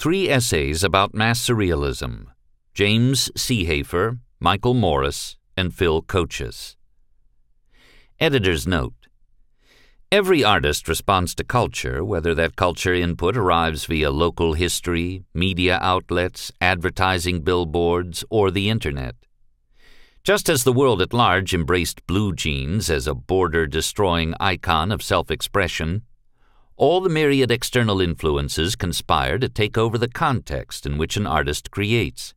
Three essays about mass surrealism James Seehafer, Michael Morris, and Phil Kochis. Editor's note Every artist responds to culture, whether that culture input arrives via local history, media outlets, advertising billboards, or the Internet. Just as the world at large embraced blue jeans as a border destroying icon of self expression, all the myriad external influences conspire to take over the context in which an artist creates.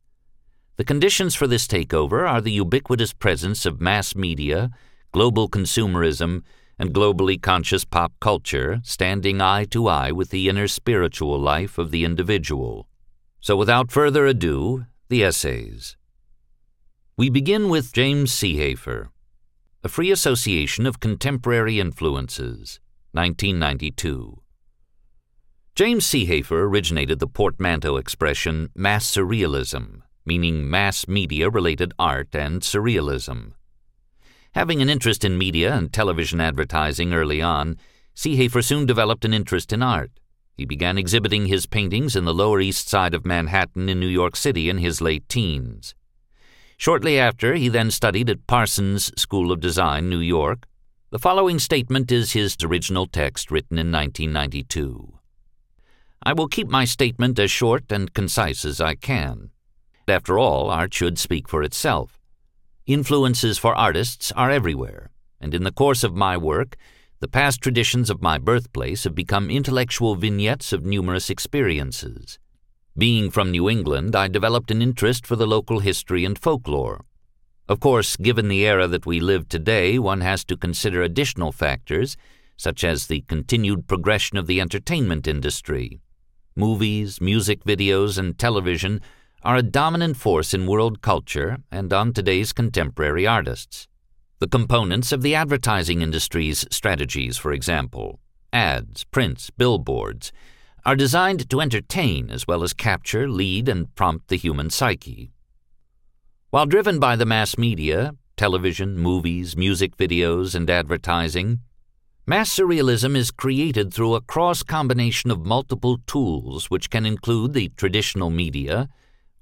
The conditions for this takeover are the ubiquitous presence of mass media, global consumerism, and globally conscious pop culture standing eye to eye with the inner spiritual life of the individual. So, without further ado, the essays. We begin with James Seehafer, A Free Association of Contemporary Influences, 1992. James Seehafer originated the portmanteau expression mass surrealism, meaning mass media related art and surrealism. Having an interest in media and television advertising early on, Seehafer soon developed an interest in art. He began exhibiting his paintings in the Lower East Side of Manhattan in New York City in his late teens. Shortly after, he then studied at Parsons School of Design, New York. The following statement is his original text written in 1992. I will keep my statement as short and concise as I can. After all, art should speak for itself. Influences for artists are everywhere, and in the course of my work, the past traditions of my birthplace have become intellectual vignettes of numerous experiences. Being from New England, I developed an interest for the local history and folklore. Of course, given the era that we live today, one has to consider additional factors, such as the continued progression of the entertainment industry. Movies, music videos, and television are a dominant force in world culture and on today's contemporary artists. The components of the advertising industry's strategies, for example, ads, prints, billboards, are designed to entertain as well as capture, lead, and prompt the human psyche. While driven by the mass media, television, movies, music videos, and advertising, mass surrealism is created through a cross combination of multiple tools which can include the traditional media,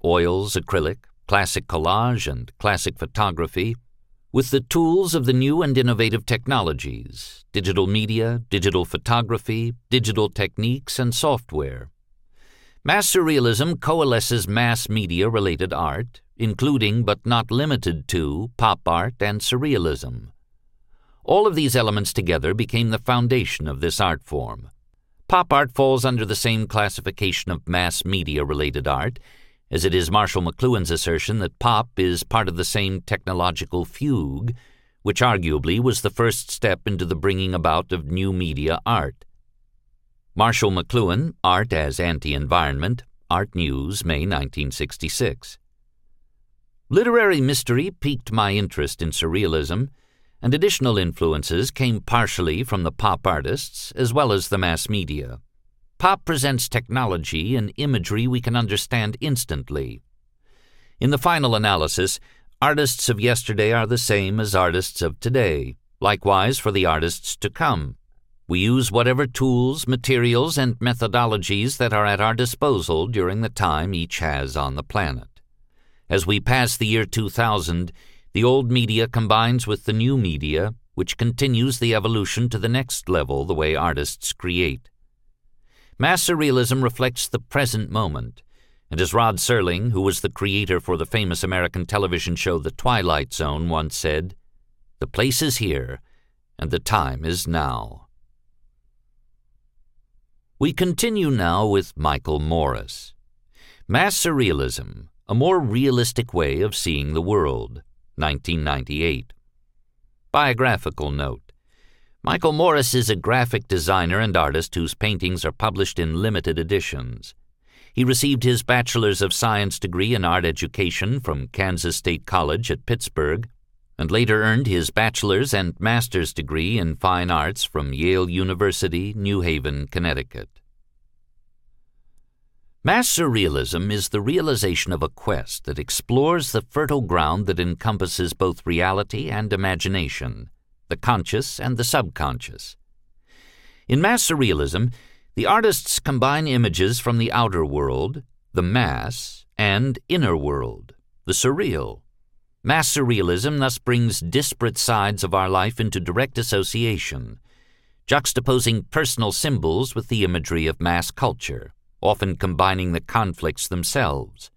oils, acrylic, classic collage, and classic photography, with the tools of the new and innovative technologies digital media, digital photography, digital techniques, and software. Mass surrealism coalesces mass media related art, including but not limited to pop art and surrealism. All of these elements together became the foundation of this art form. Pop art falls under the same classification of mass media related art as it is Marshall McLuhan's assertion that pop is part of the same technological fugue, which arguably was the first step into the bringing about of new media art. Marshall McLuhan, Art as Anti Environment, Art News, May 1966. Literary mystery piqued my interest in surrealism, and additional influences came partially from the pop artists as well as the mass media. Pop presents technology and imagery we can understand instantly. In the final analysis, artists of yesterday are the same as artists of today, likewise for the artists to come. We use whatever tools, materials, and methodologies that are at our disposal during the time each has on the planet. As we pass the year 2000, the old media combines with the new media, which continues the evolution to the next level the way artists create. Mass surrealism reflects the present moment, and as Rod Serling, who was the creator for the famous American television show The Twilight Zone, once said, The place is here, and the time is now. We continue now with Michael Morris. Mass Surrealism, a more realistic way of seeing the world, 1998. Biographical note Michael Morris is a graphic designer and artist whose paintings are published in limited editions. He received his Bachelor's of Science degree in art education from Kansas State College at Pittsburg, and later earned his bachelor's and master's degree in fine arts from Yale University, New Haven, Connecticut. Mass surrealism is the realization of a quest that explores the fertile ground that encompasses both reality and imagination the conscious and the subconscious. In mass surrealism, The artists combine images from the outer world, the mass, and inner world, the surreal. Mass surrealism thus brings disparate sides of our life into direct association, juxtaposing personal symbols with the imagery of mass culture, often combining the conflicts themselves.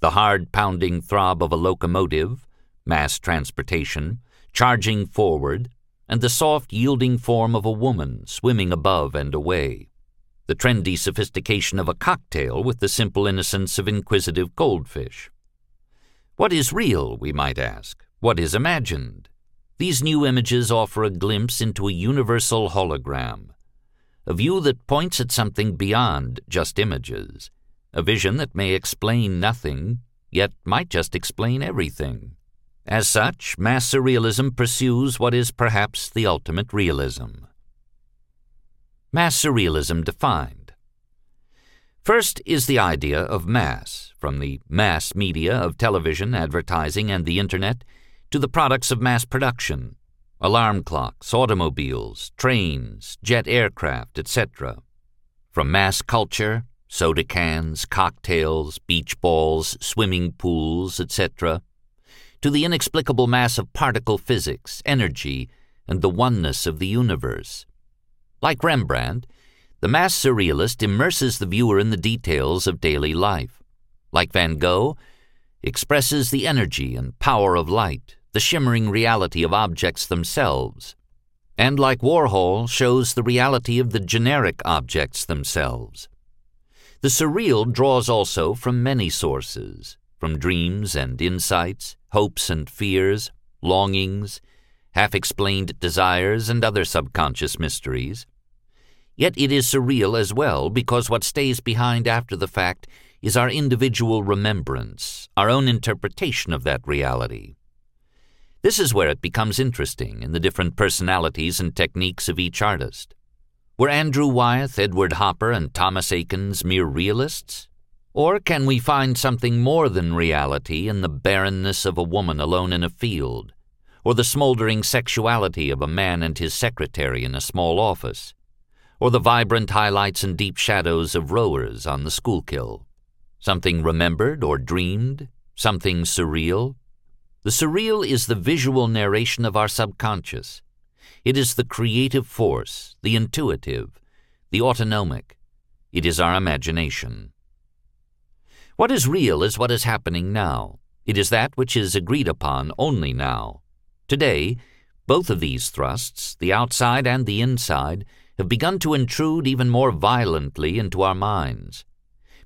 The hard pounding throb of a locomotive, mass transportation, charging forward, and the soft yielding form of a woman swimming above and away. The trendy sophistication of a cocktail with the simple innocence of inquisitive goldfish. What is real, we might ask? What is imagined? These new images offer a glimpse into a universal hologram, a view that points at something beyond just images, a vision that may explain nothing, yet might just explain everything. As such, mass surrealism pursues what is perhaps the ultimate realism. Mass surrealism defined. First is the idea of mass, from the mass media of television, advertising, and the Internet to the products of mass production alarm clocks, automobiles, trains, jet aircraft, etc. From mass culture, soda cans, cocktails, beach balls, swimming pools, etc., to the inexplicable mass of particle physics, energy, and the oneness of the universe. Like Rembrandt, the mass surrealist immerses the viewer in the details of daily life. Like Van Gogh, expresses the energy and power of light, the shimmering reality of objects themselves. And like Warhol, shows the reality of the generic objects themselves. The surreal draws also from many sources, from dreams and insights, hopes and fears, longings, half explained desires, and other subconscious mysteries. Yet it is surreal as well because what stays behind after the fact is our individual remembrance, our own interpretation of that reality. This is where it becomes interesting in the different personalities and techniques of each artist. Were Andrew Wyeth, Edward Hopper, and Thomas Eakins mere realists? Or can we find something more than reality in the barrenness of a woman alone in a field, or the smoldering sexuality of a man and his secretary in a small office, or the vibrant highlights and deep shadows of rowers on the Schuylkill? Something remembered or dreamed? Something surreal? The surreal is the visual narration of our subconscious. It is the creative force, the intuitive, the autonomic. It is our imagination. What is real is what is happening now. It is that which is agreed upon only now. Today, both of these thrusts, the outside and the inside, have begun to intrude even more violently into our minds.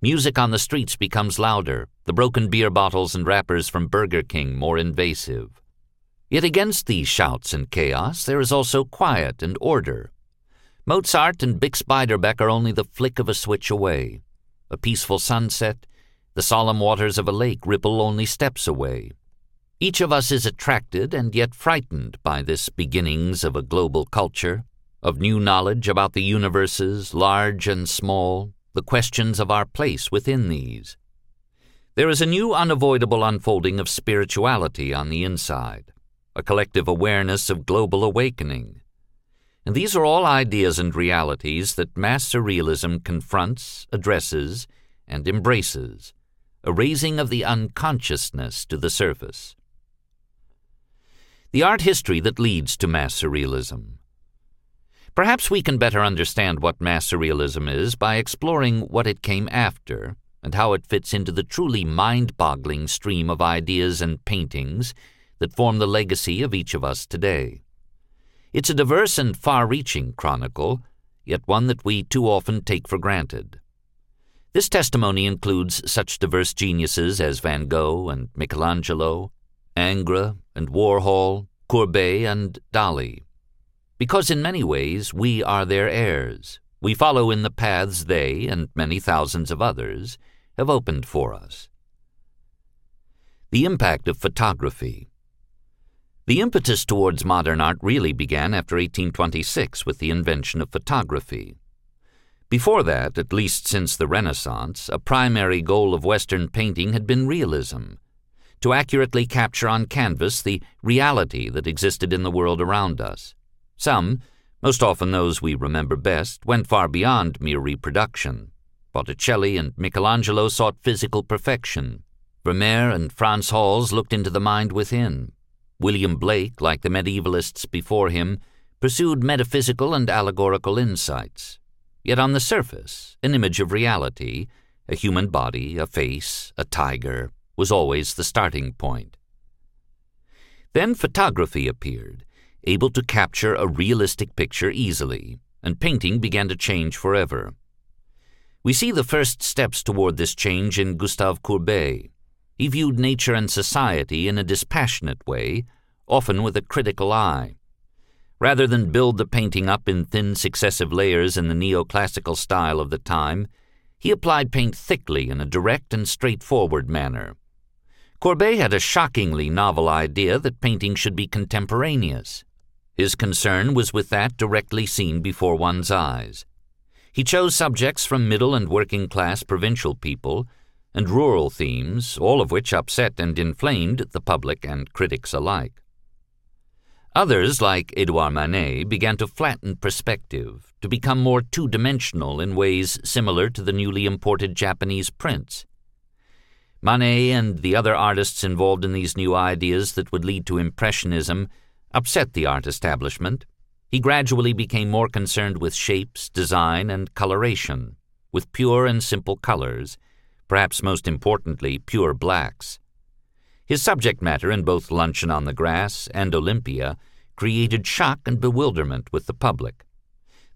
Music on the streets becomes louder, the broken beer bottles and wrappers from Burger King more invasive. Yet against these shouts and chaos, there is also quiet and order. Mozart and Bix Beiderbecke are only the flick of a switch away. A peaceful sunset, the solemn waters of a lake ripple only steps away. Each of us is attracted and yet frightened by this beginnings of a global culture, of new knowledge about the universes, large and small, the questions of our place within these. There is a new unavoidable unfolding of spirituality on the inside, a collective awareness of global awakening. And these are all ideas and realities that mass surrealism confronts, addresses, and embraces a raising of the unconsciousness to the surface. The art history that leads to mass surrealism. Perhaps we can better understand what mass surrealism is by exploring what it came after and how it fits into the truly mind-boggling stream of ideas and paintings that form the legacy of each of us today. It's a diverse and far-reaching chronicle, yet one that we too often take for granted. This testimony includes such diverse geniuses as Van Gogh and Michelangelo, Ingres and Warhol, Courbet and Dali. Because in many ways we are their heirs, we follow in the paths they, and many thousands of others, have opened for us. The impact of photography. The impetus towards modern art really began after 1826 with the invention of photography. Before that, at least since the Renaissance, a primary goal of Western painting had been realism, to accurately capture on canvas the reality that existed in the world around us. Some, Most often, those we remember best went far beyond mere reproduction. Botticelli and Michelangelo sought physical perfection. Vermeer and Franz Hals looked into the mind within. William Blake, like the medievalists before him, pursued metaphysical and allegorical insights. Yet on the surface, an image of reality, a human body, a face, a tiger, was always the starting point. Then photography appeared, able to capture a realistic picture easily, and painting began to change forever. We see the first steps toward this change in Gustave Courbet. He viewed nature and society in a dispassionate way, often with a critical eye. Rather than build the painting up in thin successive layers in the neoclassical style of the time, he applied paint thickly in a direct and straightforward manner. Courbet had a shockingly novel idea that painting should be contemporaneous. His concern was with that directly seen before one's eyes. He chose subjects from middle and working class provincial people and rural themes, all of which upset and inflamed the public and critics alike. Others, like Edouard Manet, began to flatten perspective, to become more two dimensional in ways similar to the newly imported Japanese prints. Manet and the other artists involved in these new ideas that would lead to Impressionism upset the art establishment. He gradually became more concerned with shapes, design, and coloration, with pure and simple colors, perhaps most importantly, pure blacks. His subject matter in both Luncheon on the Grass and Olympia created shock and bewilderment with the public.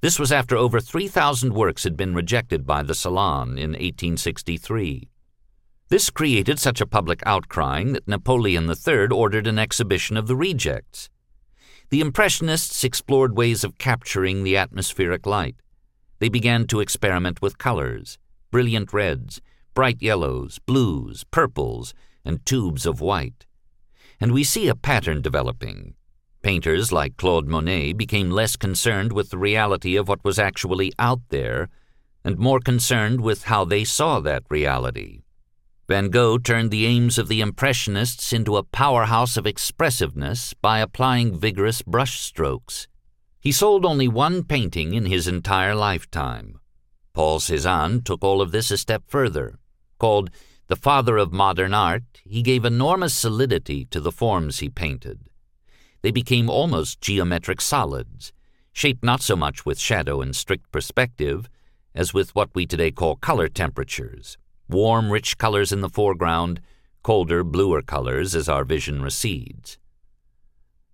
This was after over 3,000 works had been rejected by the Salon in 1863. This created such a public outcrying that Napoleon III ordered an exhibition of the rejects. The Impressionists explored ways of capturing the atmospheric light. They began to experiment with colors brilliant reds, bright yellows, blues, purples, and tubes of white. And we see a pattern developing. Painters like Claude Monet became less concerned with the reality of what was actually out there and more concerned with how they saw that reality. Van Gogh turned the aims of the Impressionists into a powerhouse of expressiveness by applying vigorous brushstrokes. He sold only one painting in his entire lifetime. Paul Cézanne took all of this a step further. Called the father of modern art, he gave enormous solidity to the forms he painted. They became almost geometric solids, shaped not so much with shadow and strict perspective as with what we today call color temperatures warm, rich colors in the foreground, colder, bluer colors as our vision recedes.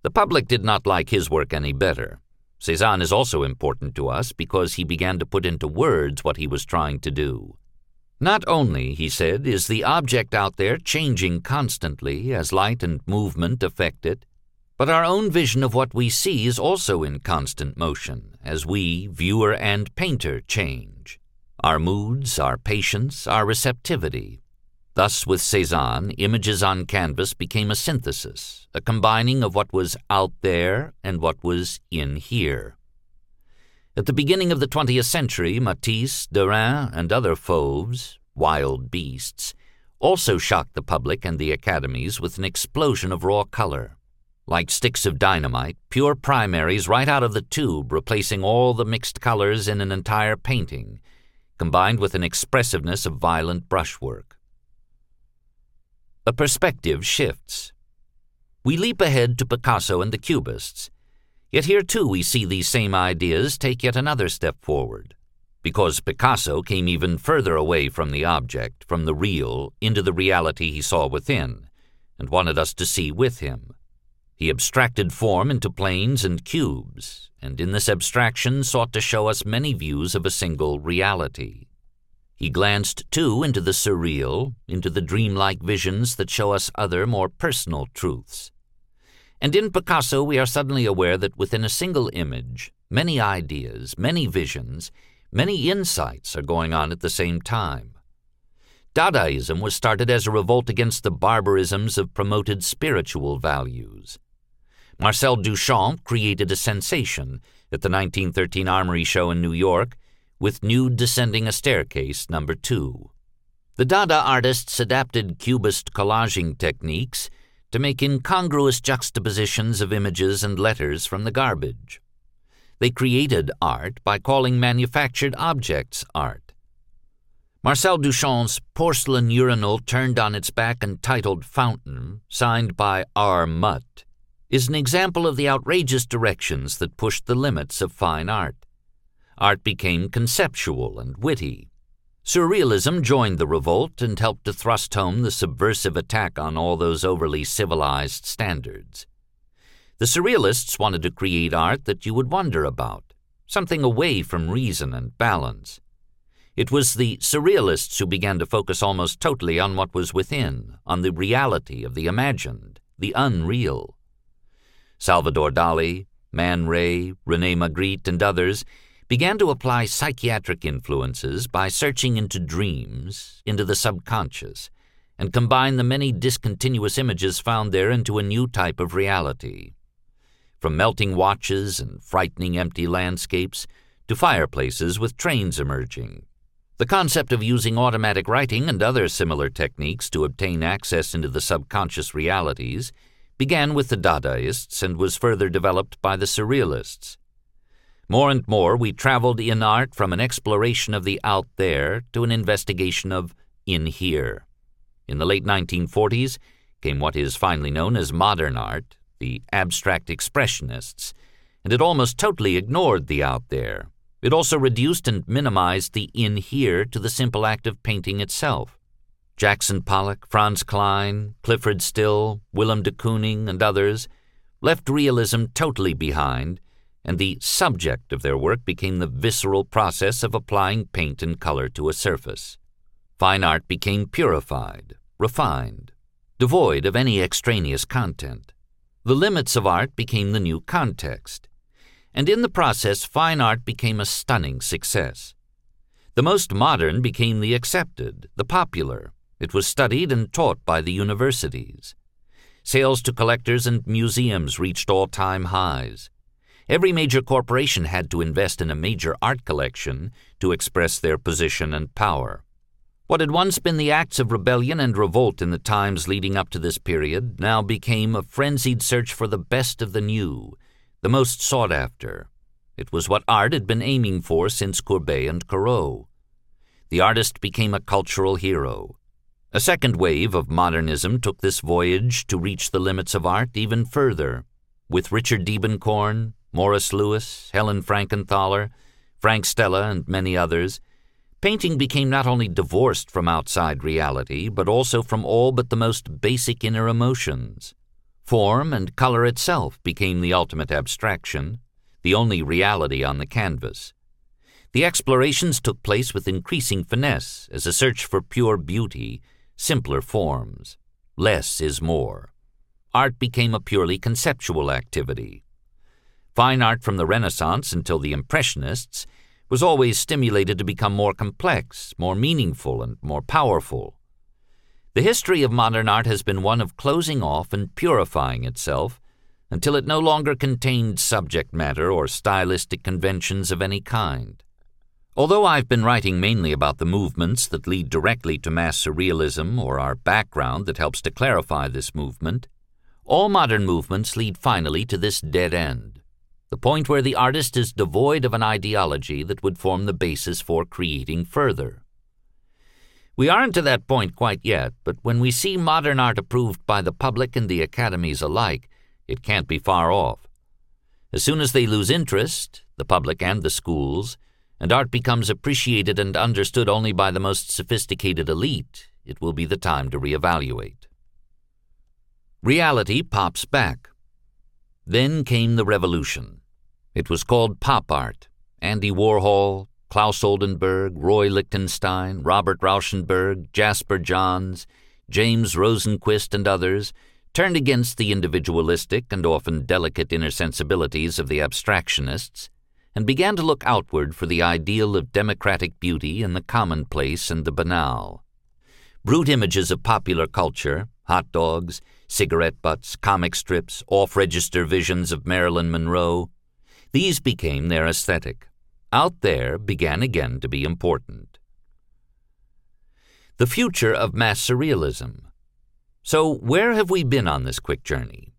The public did not like his work any better. Cézanne is also important to us because he began to put into words what he was trying to do. Not only, he said, is the object out there changing constantly as light and movement affect it, but our own vision of what we see is also in constant motion as we, viewer and painter, change our moods, our patience, our receptivity. Thus, with Cézanne, images on canvas became a synthesis, a combining of what was out there and what was in here. At the beginning of the 20th century, Matisse, Derain, and other fauves, wild beasts, also shocked the public and the academies with an explosion of raw color. Like sticks of dynamite, pure primaries right out of the tube, replacing all the mixed colors in an entire painting, combined with an expressiveness of violent brushwork. A perspective shifts. We leap ahead to Picasso and the Cubists, yet here too we see these same ideas take yet another step forward, because Picasso came even further away from the object, from the real, into the reality he saw within, and wanted us to see with him. He abstracted form into planes and cubes, and in this abstraction sought to show us many views of a single reality. He glanced, too, into the surreal, into the dreamlike visions that show us other, more personal truths. And in Picasso, we are suddenly aware that within a single image, many ideas, many visions, many insights are going on at the same time. Dadaism was started as a revolt against the barbarisms of promoted spiritual values. Marcel Duchamp created a sensation at the 1913 Armory Show in New York with Nude Descending a Staircase number 2. The Dada artists adapted Cubist collaging techniques to make incongruous juxtapositions of images and letters from the garbage. They created art by calling manufactured objects art. Marcel Duchamp's porcelain urinal turned on its back and titled Fountain, signed by R. Mutt, is an example of the outrageous directions that pushed the limits of fine art. Art became conceptual and witty. Surrealism joined the revolt and helped to thrust home the subversive attack on all those overly civilized standards. The Surrealists wanted to create art that you would wonder about, something away from reason and balance. It was the Surrealists who began to focus almost totally on what was within, on the reality of the imagined, the unreal. Salvador Dali, Man Ray, Rene Magritte, and others began to apply psychiatric influences by searching into dreams, into the subconscious, and combine the many discontinuous images found there into a new type of reality from melting watches and frightening empty landscapes to fireplaces with trains emerging. The concept of using automatic writing and other similar techniques to obtain access into the subconscious realities began with the Dadaists and was further developed by the Surrealists. More and more, we traveled in art from an exploration of the out there to an investigation of in here. In the late 1940s came what is finally known as modern art, the abstract expressionists, and it almost totally ignored the out there. It also reduced and minimized the in here to the simple act of painting itself. Jackson Pollock, Franz Kline, Clyfford Still, Willem de Kooning, and others left realism totally behind, and the subject of their work became the visceral process of applying paint and color to a surface. Fine art became purified, refined, devoid of any extraneous content. The limits of art became the new context, and in the process, fine art became a stunning success. The most modern became the accepted, the popular. It was studied and taught by the universities. Sales to collectors and museums reached all time highs. Every major corporation had to invest in a major art collection to express their position and power. What had once been the acts of rebellion and revolt in the times leading up to this period now became a frenzied search for the best of the new, the most sought after. It was what art had been aiming for since Courbet and Corot. The artist became a cultural hero. A second wave of modernism took this voyage to reach the limits of art even further, with Richard Diebenkorn, Morris Louis, Helen Frankenthaler, Frank Stella, and many others Painting became not only divorced from outside reality, but also from all but the most basic inner emotions. Form and color itself became the ultimate abstraction, the only reality on the canvas. The explorations took place with increasing finesse as a search for pure beauty, simpler forms. Less is more. Art became a purely conceptual activity. Fine art from the Renaissance until the Impressionists was always stimulated to become more complex, more meaningful, and more powerful. The history of modern art has been one of closing off and purifying itself until it no longer contained subject matter or stylistic conventions of any kind. Although I've been writing mainly about the movements that lead directly to mass surrealism or our background that helps to clarify this movement, all modern movements lead finally to this dead end the point where the artist is devoid of an ideology that would form the basis for creating further. We aren't to that point quite yet, but when we see modern art approved by the public and the academies alike, it can't be far off. As soon as they lose interest, the public and the schools, and art becomes appreciated and understood only by the most sophisticated elite, it will be the time to reevaluate. Reality pops back. Then came the revolution. It was called pop art. Andy Warhol, Claes Oldenburg, Roy Lichtenstein, Robert Rauschenberg, Jasper Johns, James Rosenquist, and others turned against the individualistic and often delicate inner sensibilities of the abstractionists and began to look outward for the ideal of democratic beauty in the commonplace and the banal. Brute images of popular culture, hot dogs, cigarette butts, comic strips, off register visions of Marilyn Monroe. These became their aesthetic. Out there began again to be important. The future of mass surrealism. So, where have we been on this quick journey?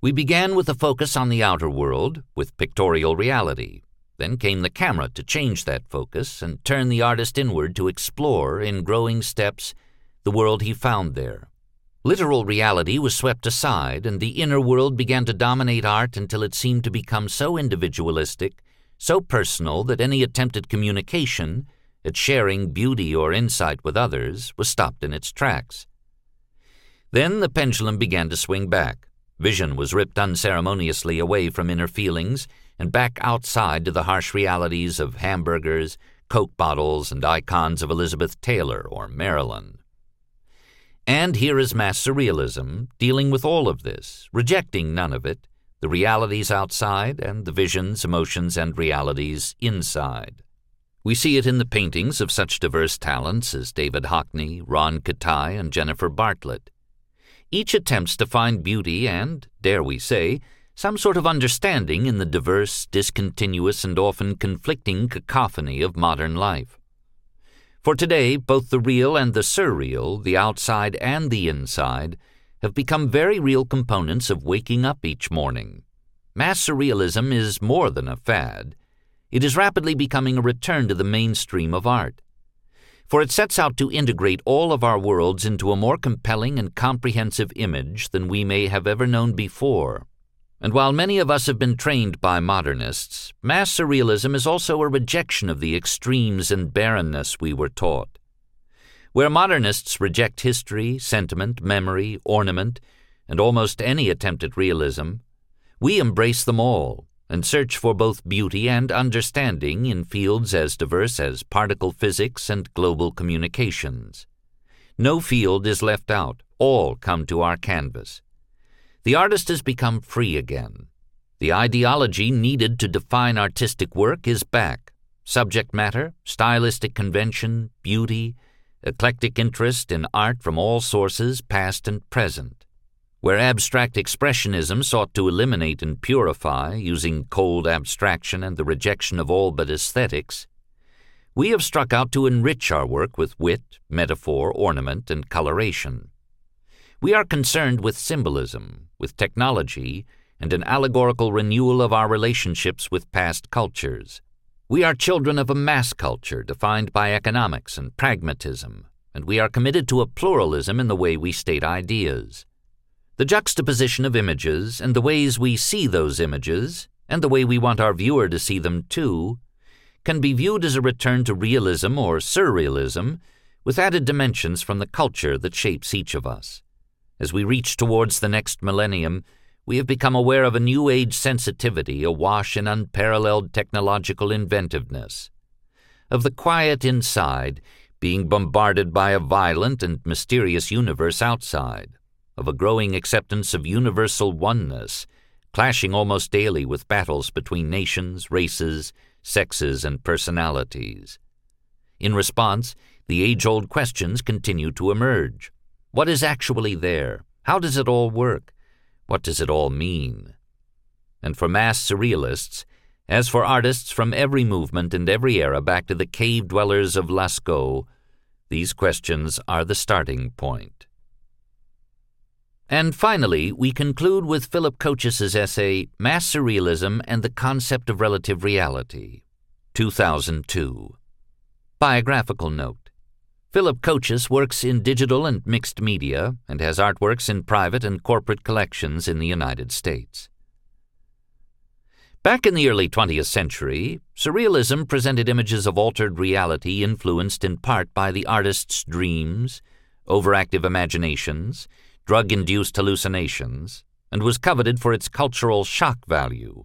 We began with a focus on the outer world, with pictorial reality. Then came the camera to change that focus and turn the artist inward to explore, in growing steps, the world he found there. Literal reality was swept aside, and the inner world began to dominate art until it seemed to become so individualistic, so personal that any attempt at communication, at sharing beauty or insight with others, was stopped in its tracks. Then the pendulum began to swing back. Vision was ripped unceremoniously away from inner feelings and back outside to the harsh realities of hamburgers, Coke bottles, and icons of Elizabeth Taylor or Marilyn. And here is mass surrealism, dealing with all of this, rejecting none of it, the realities outside and the visions, emotions, and realities inside. We see it in the paintings of such diverse talents as David Hockney, Ron Kitaj, and Jennifer Bartlett. Each attempts to find beauty and, dare we say, some sort of understanding in the diverse, discontinuous, and often conflicting cacophony of modern life. For today, both the real and the surreal, the outside and the inside, have become very real components of waking up each morning. Mass surrealism is more than a fad. It is rapidly becoming a return to the mainstream of art for it sets out to integrate all of our worlds into a more compelling and comprehensive image than we may have ever known before. And while many of us have been trained by modernists, mass surrealism is also a rejection of the extremes and barrenness we were taught. Where modernists reject history, sentiment, memory, ornament, and almost any attempt at realism, we embrace them all and search for both beauty and understanding in fields as diverse as particle physics and global communications. No field is left out, all come to our canvas. The artist has become free again. The ideology needed to define artistic work is back. Subject matter, stylistic convention, beauty, eclectic interest in art from all sources, past and present. Where abstract expressionism sought to eliminate and purify using cold abstraction and the rejection of all but aesthetics, we have struck out to enrich our work with wit, metaphor, ornament, and coloration. We are concerned with symbolism, with technology, and an allegorical renewal of our relationships with past cultures. We are children of a mass culture defined by economics and pragmatism, and we are committed to a pluralism in the way we state ideas. The juxtaposition of images and the ways we see those images, and the way we want our viewer to see them too, can be viewed as a return to realism or surrealism with added dimensions from the culture that shapes each of us. As we reach towards the next millennium, we have become aware of a new age sensitivity awash in unparalleled technological inventiveness, of the quiet inside being bombarded by a violent and mysterious universe outside of a growing acceptance of universal oneness, clashing almost daily with battles between nations, races, sexes, and personalities. In response, the age old questions continue to emerge. What is actually there? How does it all work? What does it all mean? And for mass surrealists, as for artists from every movement and every era back to the cave dwellers of Lascaux, these questions are the starting point. And finally, we conclude with Philip Kochis' essay, Mass Surrealism and the Concept of Relative Reality, 2002. Biographical note Philip Kochis works in digital and mixed media and has artworks in private and corporate collections in the United States. Back in the early 20th century, Surrealism presented images of altered reality influenced in part by the artist's dreams, overactive imaginations, drug induced hallucinations, and was coveted for its cultural shock value.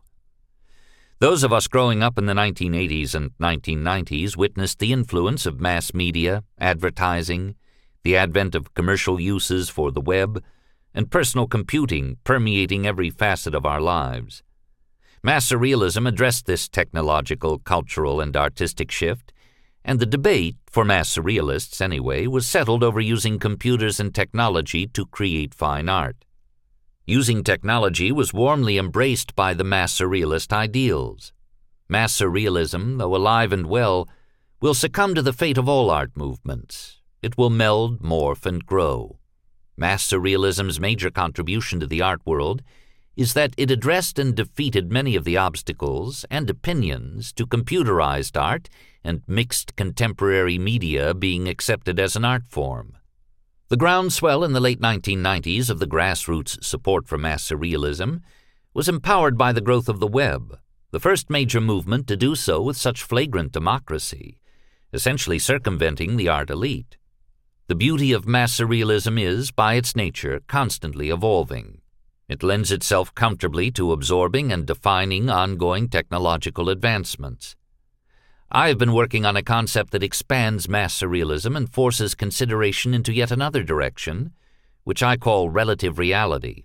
Those of us growing up in the 1980s and 1990s witnessed the influence of mass media, advertising, the advent of commercial uses for the web, and personal computing permeating every facet of our lives. Mass surrealism addressed this technological, cultural, and artistic shift and the debate, for mass surrealists anyway, was settled over using computers and technology to create fine art. Using technology was warmly embraced by the mass surrealist ideals. Mass surrealism, though alive and well, will succumb to the fate of all art movements. It will meld, morph, and grow. Mass surrealism's major contribution to the art world is that it addressed and defeated many of the obstacles and opinions to computerized art and mixed contemporary media being accepted as an art form. The groundswell in the late 1990s of the grassroots support for mass surrealism was empowered by the growth of the web, the first major movement to do so with such flagrant democracy, essentially circumventing the art elite. The beauty of mass surrealism is, by its nature, constantly evolving. It lends itself comfortably to absorbing and defining ongoing technological advancements. I have been working on a concept that expands mass surrealism and forces consideration into yet another direction, which I call relative reality.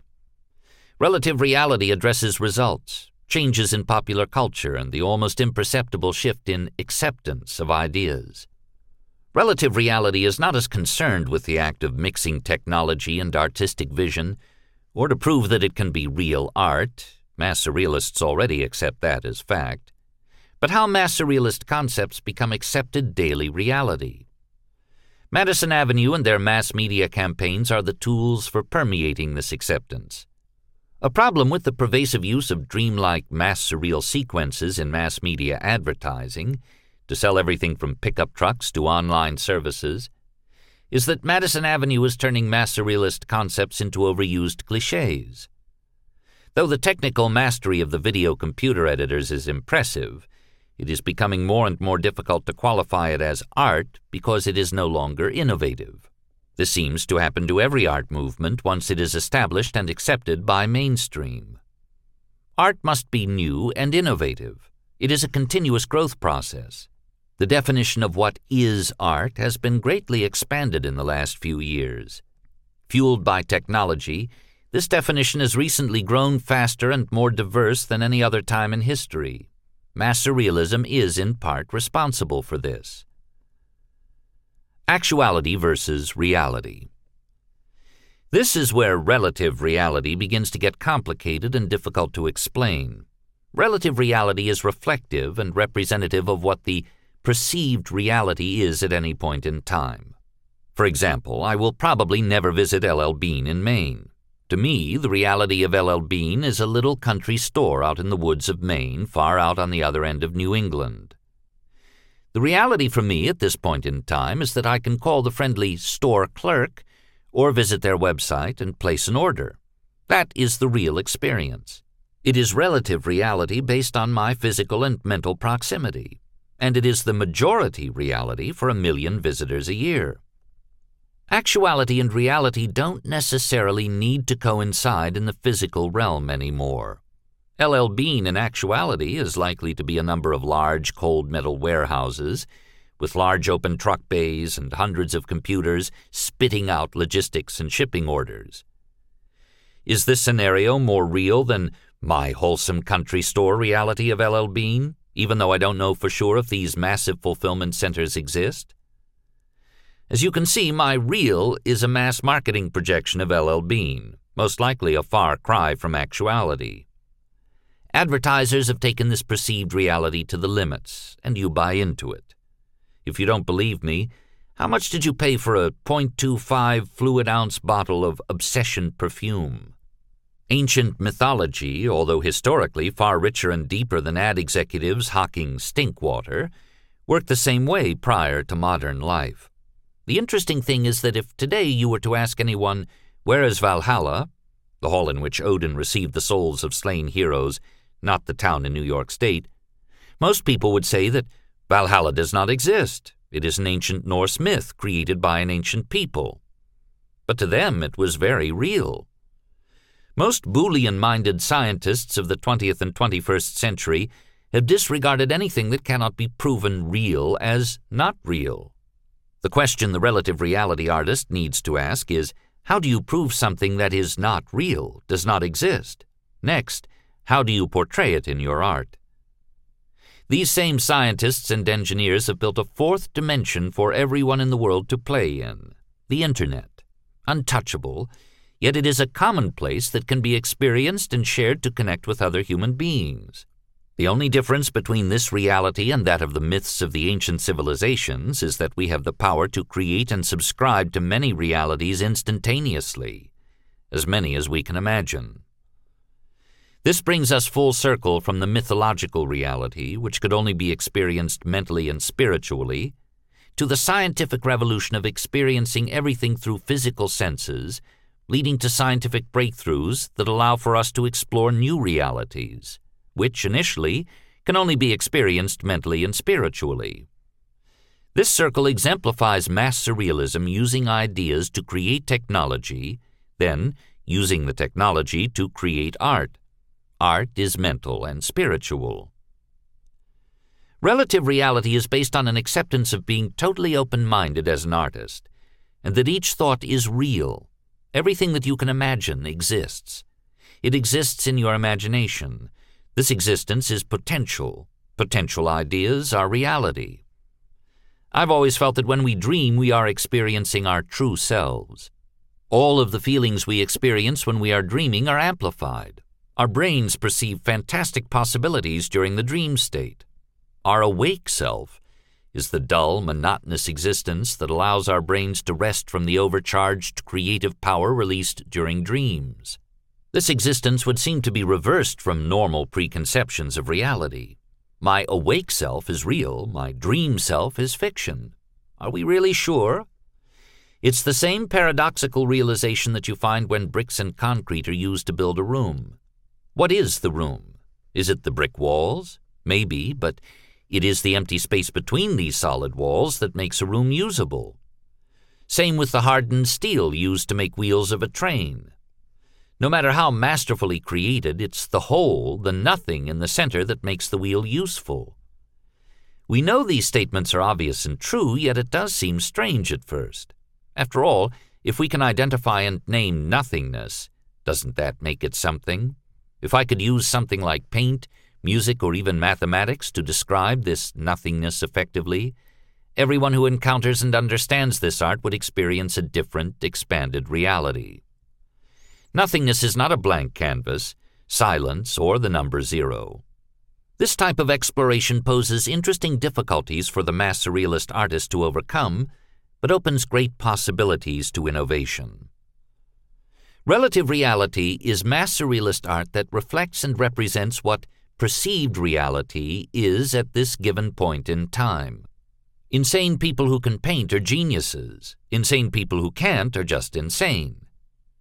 Relative reality addresses results, changes in popular culture, and the almost imperceptible shift in acceptance of ideas. Relative reality is not as concerned with the act of mixing technology and artistic vision, or to prove that it can be real art. Mass surrealists already accept that as fact but how mass surrealist concepts become accepted daily reality. Madison Avenue and their mass media campaigns are the tools for permeating this acceptance. A problem with the pervasive use of dreamlike mass surreal sequences in mass media advertising, to sell everything from pickup trucks to online services, is that Madison Avenue is turning mass surrealist concepts into overused cliches. Though the technical mastery of the video computer editors is impressive, it is becoming more and more difficult to qualify it as art because it is no longer innovative. This seems to happen to every art movement once it is established and accepted by mainstream. Art must be new and innovative. It is a continuous growth process. The definition of what is art has been greatly expanded in the last few years. Fueled by technology, this definition has recently grown faster and more diverse than any other time in history. Mass surrealism is in part responsible for this. Actuality versus reality. This is where relative reality begins to get complicated and difficult to explain. Relative reality is reflective and representative of what the perceived reality is at any point in time. For example, I will probably never visit LL Bean in Maine. To me, the reality of LL Bean is a little country store out in the woods of Maine, far out on the other end of New England. The reality for me at this point in time is that I can call the friendly store clerk or visit their website and place an order. That is the real experience. It is relative reality based on my physical and mental proximity, and it is the majority reality for a million visitors a year. Actuality and reality don't necessarily need to coincide in the physical realm anymore. LL Bean in actuality is likely to be a number of large cold metal warehouses with large open truck bays and hundreds of computers spitting out logistics and shipping orders. Is this scenario more real than my wholesome country store reality of LL Bean, even though I don't know for sure if these massive fulfillment centers exist? As you can see, my real is a mass marketing projection of LL Bean, most likely a far cry from actuality. Advertisers have taken this perceived reality to the limits, and you buy into it. If you don't believe me, how much did you pay for a .25 fluid ounce bottle of Obsession perfume? Ancient mythology, although historically far richer and deeper than ad executives hawking stink water, worked the same way prior to modern life. The interesting thing is that if today you were to ask anyone, Where is Valhalla? the hall in which Odin received the souls of slain heroes, not the town in New York State, most people would say that Valhalla does not exist. It is an ancient Norse myth created by an ancient people. But to them it was very real. Most Boolean minded scientists of the 20th and 21st century have disregarded anything that cannot be proven real as not real. The question the relative reality artist needs to ask is how do you prove something that is not real, does not exist? Next, how do you portray it in your art? These same scientists and engineers have built a fourth dimension for everyone in the world to play in the Internet. Untouchable, yet it is a commonplace that can be experienced and shared to connect with other human beings. The only difference between this reality and that of the myths of the ancient civilizations is that we have the power to create and subscribe to many realities instantaneously, as many as we can imagine. This brings us full circle from the mythological reality, which could only be experienced mentally and spiritually, to the scientific revolution of experiencing everything through physical senses, leading to scientific breakthroughs that allow for us to explore new realities, which initially can only be experienced mentally and spiritually. This circle exemplifies mass surrealism using ideas to create technology, then using the technology to create art. Art is mental and spiritual. Relative reality is based on an acceptance of being totally open minded as an artist, and that each thought is real. Everything that you can imagine exists. It exists in your imagination. This existence is potential. Potential ideas are reality. I've always felt that when we dream, we are experiencing our true selves. All of the feelings we experience when we are dreaming are amplified. Our brains perceive fantastic possibilities during the dream state. Our awake self is the dull, monotonous existence that allows our brains to rest from the overcharged creative power released during dreams. This existence would seem to be reversed from normal preconceptions of reality. My awake self is real, my dream self is fiction. Are we really sure? It's the same paradoxical realization that you find when bricks and concrete are used to build a room. What is the room? Is it the brick walls? Maybe, but it is the empty space between these solid walls that makes a room usable. Same with the hardened steel used to make wheels of a train. No matter how masterfully created, it's the hole, the nothing in the center that makes the wheel useful. We know these statements are obvious and true, yet it does seem strange at first. After all, if we can identify and name nothingness, doesn't that make it something? If I could use something like paint, music, or even mathematics to describe this nothingness effectively, everyone who encounters and understands this art would experience a different, expanded reality. Nothingness is not a blank canvas, silence, or the number zero. This type of exploration poses interesting difficulties for the mass surrealist artist to overcome, but opens great possibilities to innovation. Relative reality is mass surrealist art that reflects and represents what perceived reality is at this given point in time. Insane people who can paint are geniuses. Insane people who can't are just insane.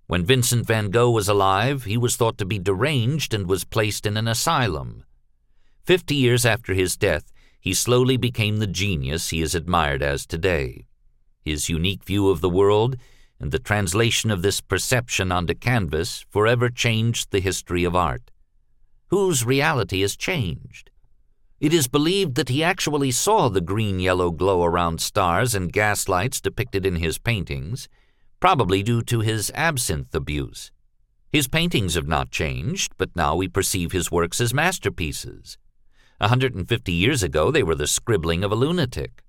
When Vincent van Gogh was alive, he was thought to be deranged and was placed in an asylum. Fifty years after his death, he slowly became the genius he is admired as today. His unique view of the world and the translation of this perception onto canvas forever changed the history of art whose reality has changed. It is believed that he actually saw the green-yellow glow around stars and gaslights depicted in his paintings, probably due to his absinthe abuse. His paintings have not changed, but now we perceive his works as masterpieces. A hundred and fifty years ago they were the scribbling of a lunatic.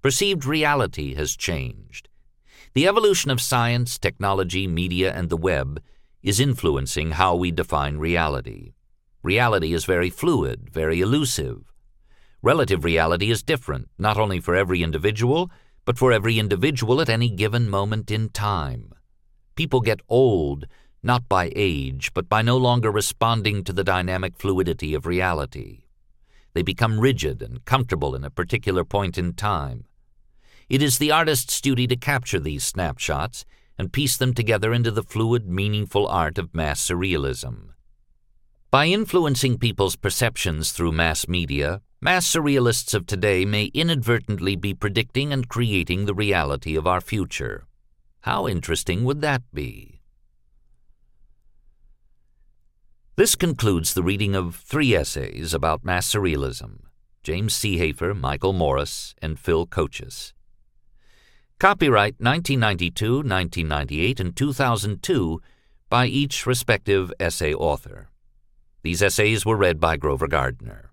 Perceived reality has changed. The evolution of science, technology, media, and the web is influencing how we define reality. Reality is very fluid, very elusive. Relative reality is different, not only for every individual, but for every individual at any given moment in time. People get old, not by age, but by no longer responding to the dynamic fluidity of reality. They become rigid and comfortable in a particular point in time. It is the artist's duty to capture these snapshots and piece them together into the fluid, meaningful art of mass surrealism. By influencing people's perceptions through mass media, mass surrealists of today may inadvertently be predicting and creating the reality of our future. How interesting would that be? This concludes the reading of three essays about mass surrealism James Seehafer, Michael Morris, and Phil Kochis. Copyright 1992, 1998, and 2002 by each respective essay author. These essays were read by Grover Gardner.